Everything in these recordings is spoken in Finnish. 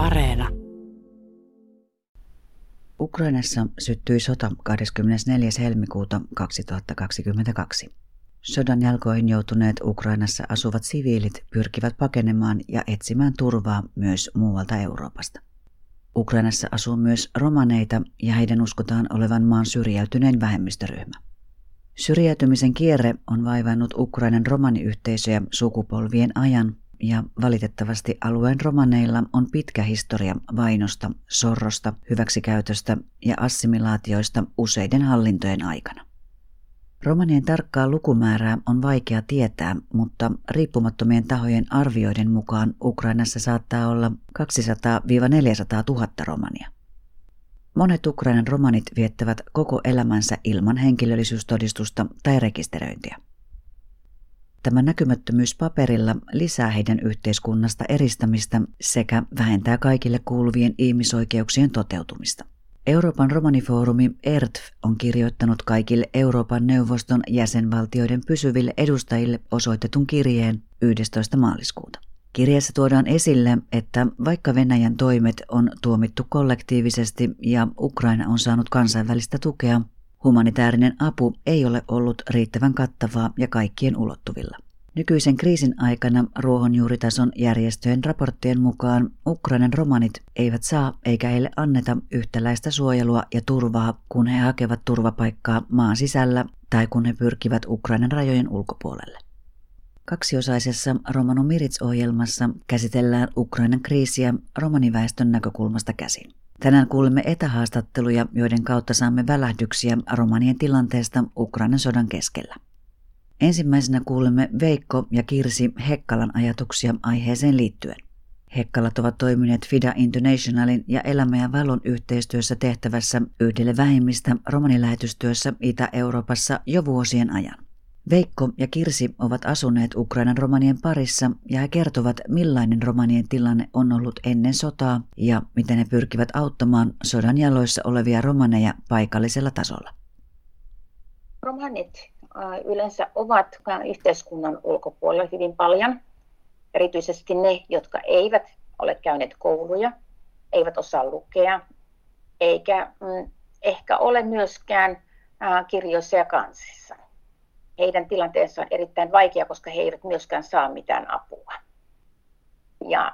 Areena. Ukrainassa syttyi sota 24. helmikuuta 2022. Sodan jalkoihin joutuneet Ukrainassa asuvat siviilit pyrkivät pakenemaan ja etsimään turvaa myös muualta Euroopasta. Ukrainassa asuu myös romaneita ja heidän uskotaan olevan maan syrjäytyneen vähemmistöryhmä. Syrjäytymisen kierre on vaivannut Ukrainan romaniyhteisöjä sukupolvien ajan ja valitettavasti alueen romaneilla on pitkä historia vainosta, sorrosta, hyväksikäytöstä ja assimilaatioista useiden hallintojen aikana. Romanien tarkkaa lukumäärää on vaikea tietää, mutta riippumattomien tahojen arvioiden mukaan Ukrainassa saattaa olla 200-400 000 romania. Monet Ukrainan romanit viettävät koko elämänsä ilman henkilöllisyystodistusta tai rekisteröintiä. Tämä näkymättömyys paperilla lisää heidän yhteiskunnasta eristämistä sekä vähentää kaikille kuuluvien ihmisoikeuksien toteutumista. Euroopan romanifoorumi ERTF on kirjoittanut kaikille Euroopan neuvoston jäsenvaltioiden pysyville edustajille osoitetun kirjeen 11. maaliskuuta. Kirjeessä tuodaan esille, että vaikka Venäjän toimet on tuomittu kollektiivisesti ja Ukraina on saanut kansainvälistä tukea, humanitaarinen apu ei ole ollut riittävän kattavaa ja kaikkien ulottuvilla. Nykyisen kriisin aikana ruohonjuuritason järjestöjen raporttien mukaan Ukrainan romanit eivät saa eikä heille anneta yhtäläistä suojelua ja turvaa, kun he hakevat turvapaikkaa maan sisällä tai kun he pyrkivät Ukrainan rajojen ulkopuolelle. Kaksiosaisessa Romano Mirits-ohjelmassa käsitellään Ukrainan kriisiä romaniväestön näkökulmasta käsin. Tänään kuulemme etähaastatteluja, joiden kautta saamme välähdyksiä romanien tilanteesta Ukrainan sodan keskellä. Ensimmäisenä kuulemme Veikko ja Kirsi Hekkalan ajatuksia aiheeseen liittyen. Hekkalat ovat toimineet FIDA Internationalin ja Elämä ja valon yhteistyössä tehtävässä yhdelle vähimmistä romanilähetystyössä Itä-Euroopassa jo vuosien ajan. Veikko ja Kirsi ovat asuneet Ukrainan romanien parissa ja he kertovat, millainen romanien tilanne on ollut ennen sotaa ja miten ne pyrkivät auttamaan sodan jaloissa olevia romaneja paikallisella tasolla. Romanit yleensä ovat yhteiskunnan ulkopuolella hyvin paljon, erityisesti ne, jotka eivät ole käyneet kouluja, eivät osaa lukea, eikä mm, ehkä ole myöskään kirjoissa ja kansissa heidän tilanteensa on erittäin vaikea, koska he eivät myöskään saa mitään apua. Ja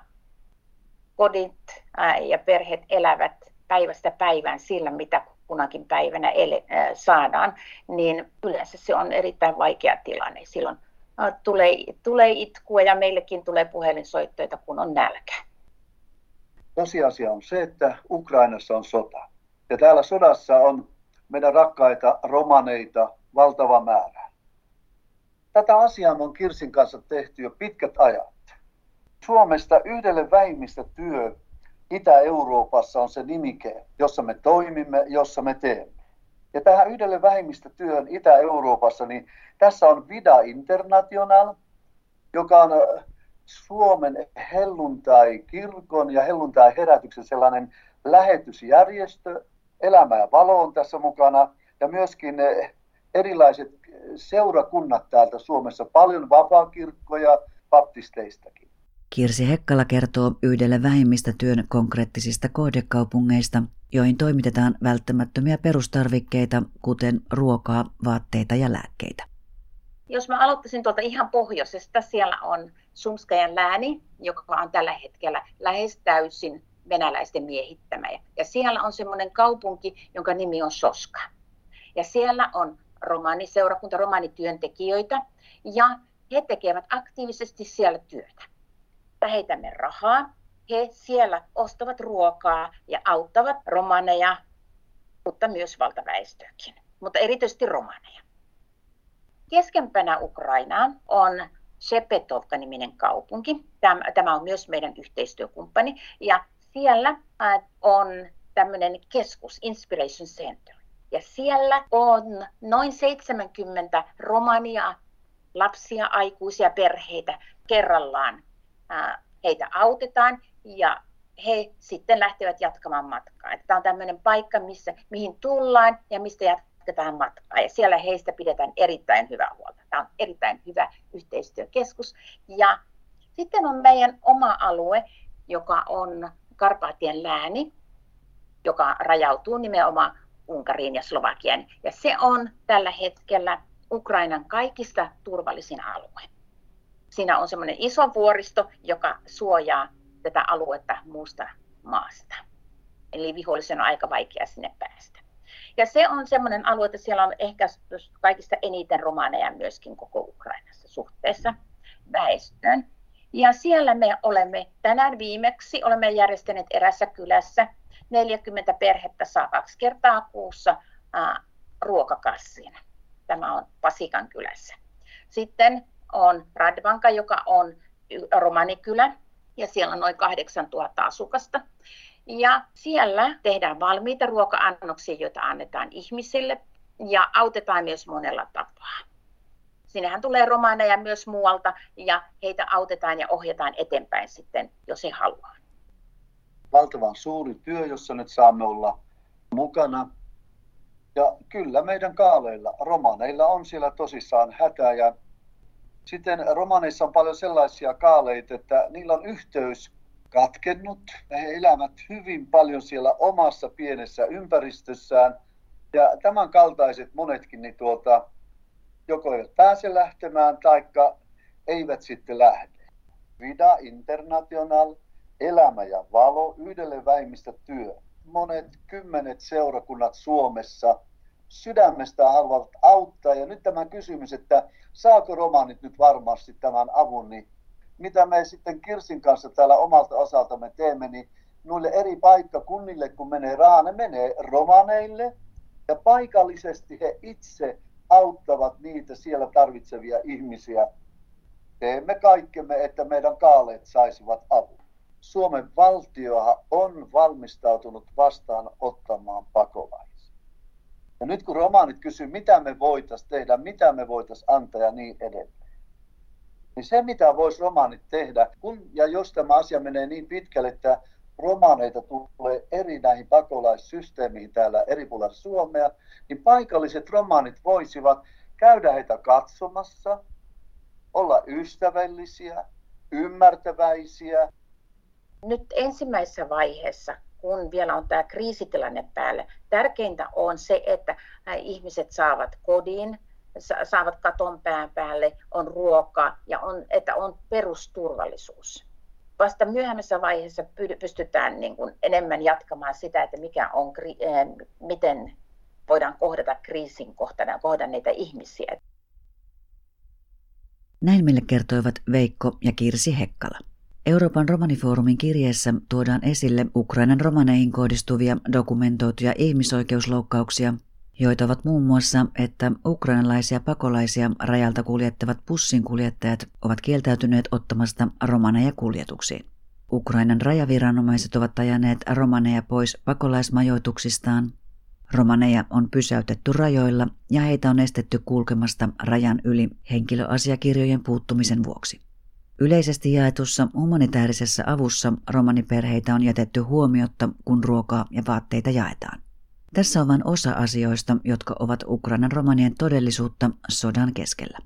kodit ja perheet elävät päivästä päivään sillä, mitä kunakin päivänä ele, saadaan, niin yleensä se on erittäin vaikea tilanne. Silloin tulee, tulee itkua ja meillekin tulee puhelinsoittoita, kun on nälkä. Tosiasia on se, että Ukrainassa on sota. Ja täällä sodassa on meidän rakkaita romaneita valtava määrä. Tätä asiaa on Kirsin kanssa tehty jo pitkät ajat. Suomesta yhdelle vähimmistä työ Itä-Euroopassa on se nimike, jossa me toimimme, jossa me teemme. Ja tähän yhdelle vähemmistötyön Itä-Euroopassa, niin tässä on Vida International, joka on Suomen helluntai-kirkon ja helluntai-herätyksen sellainen lähetysjärjestö. Elämä ja valo on tässä mukana ja myöskin erilaiset seurakunnat täältä Suomessa, paljon vapaakirkkoja baptisteistakin. Kirsi Hekkala kertoo yhdelle vähimmistä työn konkreettisista kohdekaupungeista, joihin toimitetaan välttämättömiä perustarvikkeita, kuten ruokaa, vaatteita ja lääkkeitä. Jos mä aloittaisin tuolta ihan pohjoisesta, siellä on Sumskajan lääni, joka on tällä hetkellä lähes täysin venäläisten miehittämä. Ja siellä on semmoinen kaupunki, jonka nimi on Soska. Ja siellä on romaaniseurakunta, romaanityöntekijöitä, ja he tekevät aktiivisesti siellä työtä. Lähetämme rahaa, he siellä ostavat ruokaa ja auttavat romaneja, mutta myös valtaväestöäkin, mutta erityisesti romaneja. Keskempänä Ukrainaa on Shepetovka-niminen kaupunki. Tämä on myös meidän yhteistyökumppani. Ja siellä on tämmöinen keskus, Inspiration Center. Ja siellä on noin 70 romania lapsia, aikuisia perheitä kerrallaan. Heitä autetaan ja he sitten lähtevät jatkamaan matkaa. Tämä on tämmöinen paikka, missä, mihin tullaan ja mistä jatketaan matkaa. Ja siellä heistä pidetään erittäin hyvää huolta. Tämä on erittäin hyvä yhteistyökeskus. Ja sitten on meidän oma alue, joka on Karpaatien lääni, joka rajautuu nimenomaan Unkariin ja Slovakian. Ja se on tällä hetkellä Ukrainan kaikista turvallisin alue. Siinä on semmoinen iso vuoristo, joka suojaa tätä aluetta muusta maasta. Eli vihollisen on aika vaikea sinne päästä. Ja se on semmoinen alue, että siellä on ehkä kaikista eniten romaneja myöskin koko Ukrainassa suhteessa väestöön. Ja siellä me olemme tänään viimeksi olemme järjestäneet erässä kylässä 40 perhettä saa kaksi kertaa kuussa ää, ruokakassin. Tämä on Pasikan kylässä. Sitten on Radvanka, joka on romanikylä, ja siellä on noin 8000 asukasta. Ja siellä tehdään valmiita ruoka-annoksia, joita annetaan ihmisille, ja autetaan myös monella tapaa. Sinnehän tulee romaaneja myös muualta, ja heitä autetaan ja ohjataan eteenpäin sitten, jos he haluaa. Valtavan suuri työ, jossa nyt saamme olla mukana. Ja kyllä meidän kaaleilla, romaneilla on siellä tosissaan hätä ja sitten romaneissa on paljon sellaisia kaaleita, että niillä on yhteys katkennut. He elävät hyvin paljon siellä omassa pienessä ympäristössään. Ja tämän kaltaiset monetkin niin tuota, joko eivät pääse lähtemään taikka eivät sitten lähde. Vida International, elämä ja valo, yhdelle väimistä työ. Monet kymmenet seurakunnat Suomessa sydämestä haluavat auttaa. Ja nyt tämä kysymys, että saako romaanit nyt varmasti tämän avun, niin mitä me sitten Kirsin kanssa täällä omalta osaltamme teemme, niin noille eri paikkakunnille, kun menee rahaa, ne menee romaneille ja paikallisesti he itse auttavat niitä siellä tarvitsevia ihmisiä. Teemme kaikkemme, että meidän kaaleet saisivat avun. Suomen valtioha on valmistautunut vastaan ottamaan pakolaisia. Ja nyt kun romaanit kysyy, mitä me voitaisiin tehdä, mitä me voitaisiin antaa ja niin edelleen niin se, mitä voisi romaanit tehdä, kun ja jos tämä asia menee niin pitkälle, että romaaneita tulee eri näihin pakolaissysteemiin täällä eri puolilla Suomea, niin paikalliset romaanit voisivat käydä heitä katsomassa, olla ystävällisiä, ymmärtäväisiä. Nyt ensimmäisessä vaiheessa, kun vielä on tämä kriisitilanne päällä, tärkeintä on se, että ihmiset saavat kodin, saavat katon pään päälle, on ruoka ja on, että on perusturvallisuus. Vasta myöhemmässä vaiheessa pystytään niin kuin enemmän jatkamaan sitä, että mikä on, miten voidaan kohdata kriisin kohtana kohdata niitä ihmisiä. Näin meille kertoivat Veikko ja Kirsi Hekkala. Euroopan romanifoorumin kirjeessä tuodaan esille Ukrainan romaneihin kohdistuvia dokumentoituja ihmisoikeusloukkauksia joita ovat muun muassa, että ukrainalaisia pakolaisia rajalta kuljettavat pussinkuljettajat ovat kieltäytyneet ottamasta romaneja kuljetuksiin. Ukrainan rajaviranomaiset ovat ajaneet romaneja pois pakolaismajoituksistaan. Romaneja on pysäytetty rajoilla ja heitä on estetty kulkemasta rajan yli henkilöasiakirjojen puuttumisen vuoksi. Yleisesti jaetussa humanitaarisessa avussa romaniperheitä on jätetty huomiotta, kun ruokaa ja vaatteita jaetaan. Tässä on vain osa asioista, jotka ovat Ukrainan romanien todellisuutta sodan keskellä.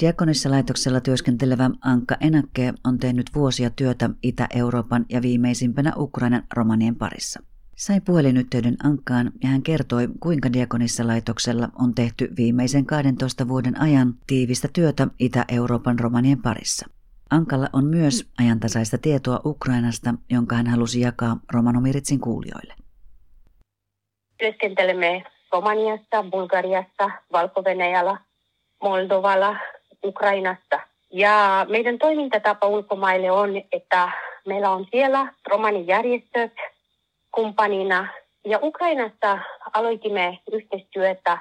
Diakonissa laitoksella työskentelevä Anka Enakke on tehnyt vuosia työtä Itä-Euroopan ja viimeisimpänä Ukrainan romanien parissa. Sain puhelinyhteyden Ankkaan ja hän kertoi, kuinka Diakonissa laitoksella on tehty viimeisen 12 vuoden ajan tiivistä työtä Itä-Euroopan romanien parissa. Ankalla on myös ajantasaista tietoa Ukrainasta, jonka hän halusi jakaa Romanomiritsin kuulijoille. Työskentelemme Romaniassa, Bulgariassa, valko Moldovalla, Ukrainassa. Ja meidän toimintatapa ulkomaille on, että meillä on siellä romanijärjestöt kumppanina. Ja Ukrainassa aloitimme yhteistyötä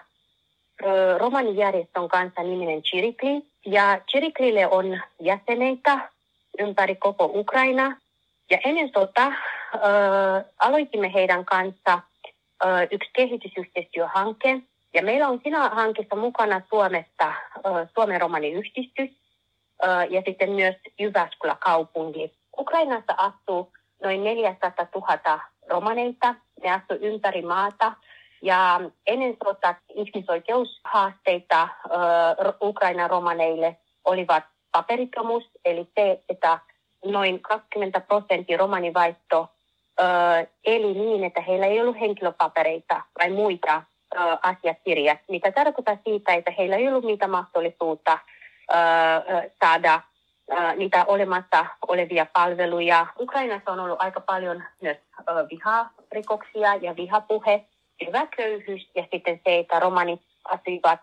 romanijärjestön kanssa niminen Chirikli. Ja Chiriklille on jäseneitä ympäri koko Ukraina. Ja ennen sota äh, aloitimme heidän kanssa – yksi kehitysyhteistyöhanke. Ja meillä on siinä hankkeessa mukana Suomesta Suomen romaniyhdistys ja sitten myös Jyväskylä kaupunki. Ukrainassa asuu noin 400 000 romaneita. Ne asuu ympäri maata. Ja ennen sota ihmisoikeushaasteita Ukrainan romaneille olivat paperittomuus, eli se, että noin 20 prosenttia romanivaihto eli niin, että heillä ei ollut henkilöpapereita vai muita asiakirjat, mitä tarkoittaa siitä, että heillä ei ollut niitä mahdollisuutta saada niitä olemassa olevia palveluja. Ukrainassa on ollut aika paljon myös viharikoksia ja vihapuhe, hyvä köyhyys ja sitten se, että romanit asuivat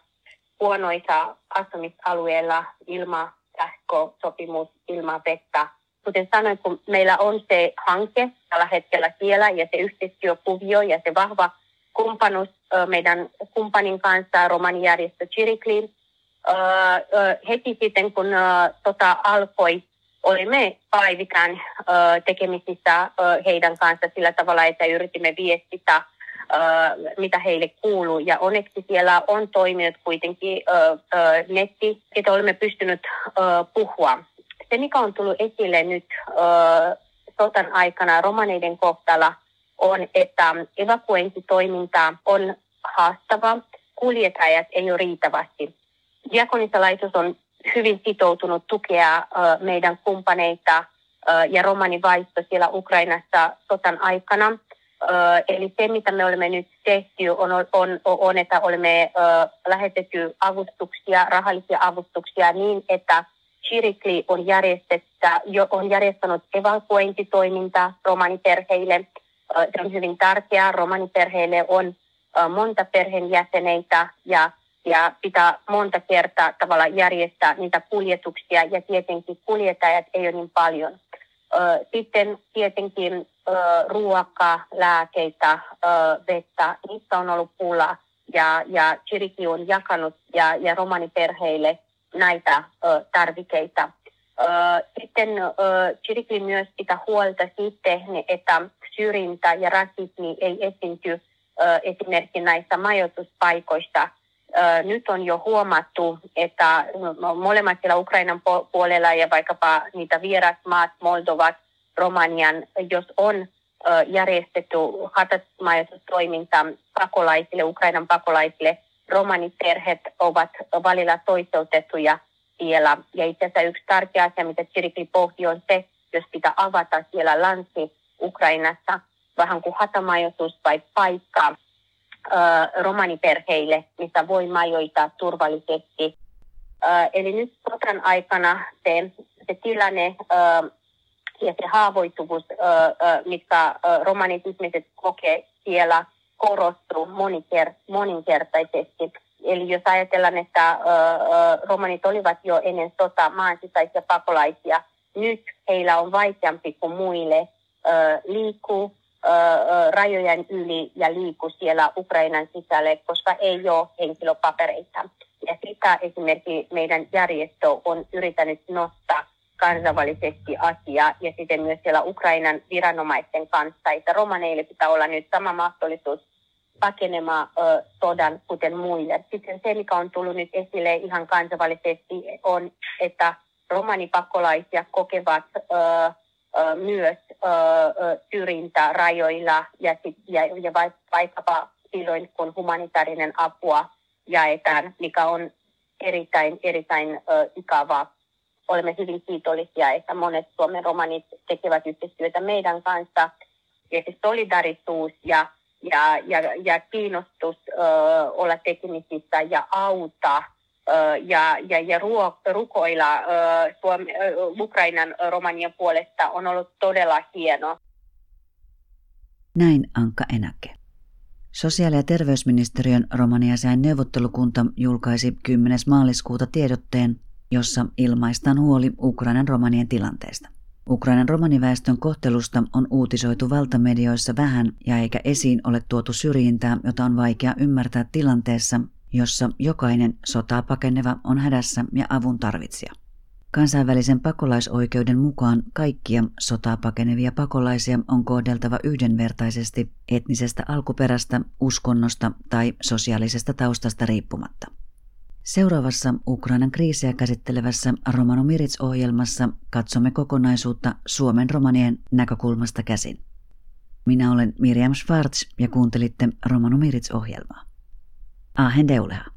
huonoissa asumisalueilla ilman sähkösopimus, ilman vettä. Kuten sanoin, kun meillä on se hanke tällä hetkellä siellä ja se yhteistyökuvio ja se vahva kumppanuus meidän kumppanin kanssa, romanijärjestö Chirikli, heti sitten kun tota alkoi, olimme päivitään tekemisissä heidän kanssa sillä tavalla, että yritimme viestitä, mitä heille kuuluu. Ja onneksi siellä on toiminut kuitenkin netti, että olemme pystyneet puhua. Se, mikä on tullut esille nyt sotan aikana romaneiden kohtalla, on, että evakuointitoiminta on haastava. Kuljetajat ei ole riittävästi Diakonissalaitos on hyvin sitoutunut tukea meidän kumppaneita ja romanivaisto siellä Ukrainassa sotan aikana. Eli se, mitä me olemme nyt tehty, on, on, on että olemme lähetetty avustuksia, rahallisia avustuksia niin, että Chirikli on, on järjestänyt evakuointitoimintaa romaniperheille. Se on hyvin tärkeää. Romaniperheille on monta perheenjäseneitä ja ja pitää monta kertaa tavalla järjestää niitä kuljetuksia ja tietenkin kuljettajat ei ole niin paljon. Sitten tietenkin ruokaa, lääkeitä, vettä, niistä on ollut pula ja, ja Chiriki on jakanut ja, ja romaniperheille näitä tarvikeita. Sitten Chiriki myös pitää huolta siitä, että syrjintä ja rasismi ei esiinty esimerkiksi näissä majoituspaikoista – nyt on jo huomattu, että molemmat siellä Ukrainan puolella ja vaikkapa niitä vierasmaat, Moldovat, Romanian, jos on järjestetty hätämajoitustoiminta pakolaisille, Ukrainan pakolaisille, romaniperheet ovat valilla toiseutettuja siellä. Ja itse asiassa yksi tärkeä asia, mitä Chirikli pohti, on se, jos pitää avata siellä Lansi-Ukrainassa vähän kuin hätämajoitus vai paikka romaniperheille, missä voi majoita turvallisesti. Eli nyt sotan aikana se, se tilanne ja se haavoittuvuus, mitkä romanit ihmiset kokee siellä, korostuu moniker- moninkertaisesti. Eli jos ajatellaan, että romanit olivat jo ennen sotaa maan sisäisiä pakolaisia, nyt heillä on vaikeampi kuin muille liikkuu, rajojen yli ja liiku siellä Ukrainan sisälle, koska ei ole henkilöpapereita. Ja sitä esimerkiksi meidän järjestö on yrittänyt nostaa kansainvälisesti asiaa ja sitten myös siellä Ukrainan viranomaisten kanssa, että romaneille pitää olla nyt sama mahdollisuus pakenemaan ö, sodan kuten muille. Sitten se, mikä on tullut nyt esille ihan kansainvälisesti, on, että romanipakolaisia kokevat ö, myös syrjintä rajoilla ja, sit, ja, ja vaikkapa silloin, kun humanitaarinen apua jaetaan, mikä on erittäin, erittäin ö, ikävää. Olemme hyvin kiitollisia, että monet Suomen romanit tekevät yhteistyötä meidän kanssa. Ja se solidarisuus ja, ja, ja, ja kiinnostus ö, olla tekemisissä ja auttaa ja, ja, ja ruo, rukoilla Ukrainan romanien puolesta on ollut todella hieno. Näin Anka Enäke. Sosiaali- ja terveysministeriön romaniasiain neuvottelukunta julkaisi 10. maaliskuuta tiedotteen, jossa ilmaistaan huoli Ukrainan romanien tilanteesta. Ukrainan romaniväestön kohtelusta on uutisoitu valtamedioissa vähän ja eikä esiin ole tuotu syrjintää, jota on vaikea ymmärtää tilanteessa, jossa jokainen sotaa pakeneva on hädässä ja avun tarvitsija. Kansainvälisen pakolaisoikeuden mukaan kaikkia sotaa pakenevia pakolaisia on kohdeltava yhdenvertaisesti etnisestä alkuperästä, uskonnosta tai sosiaalisesta taustasta riippumatta. Seuraavassa Ukrainan kriisiä käsittelevässä Romano Mirits-ohjelmassa katsomme kokonaisuutta Suomen romanien näkökulmasta käsin. Minä olen Miriam Schwartz ja kuuntelitte Romano Mirits-ohjelmaa. Ahendela.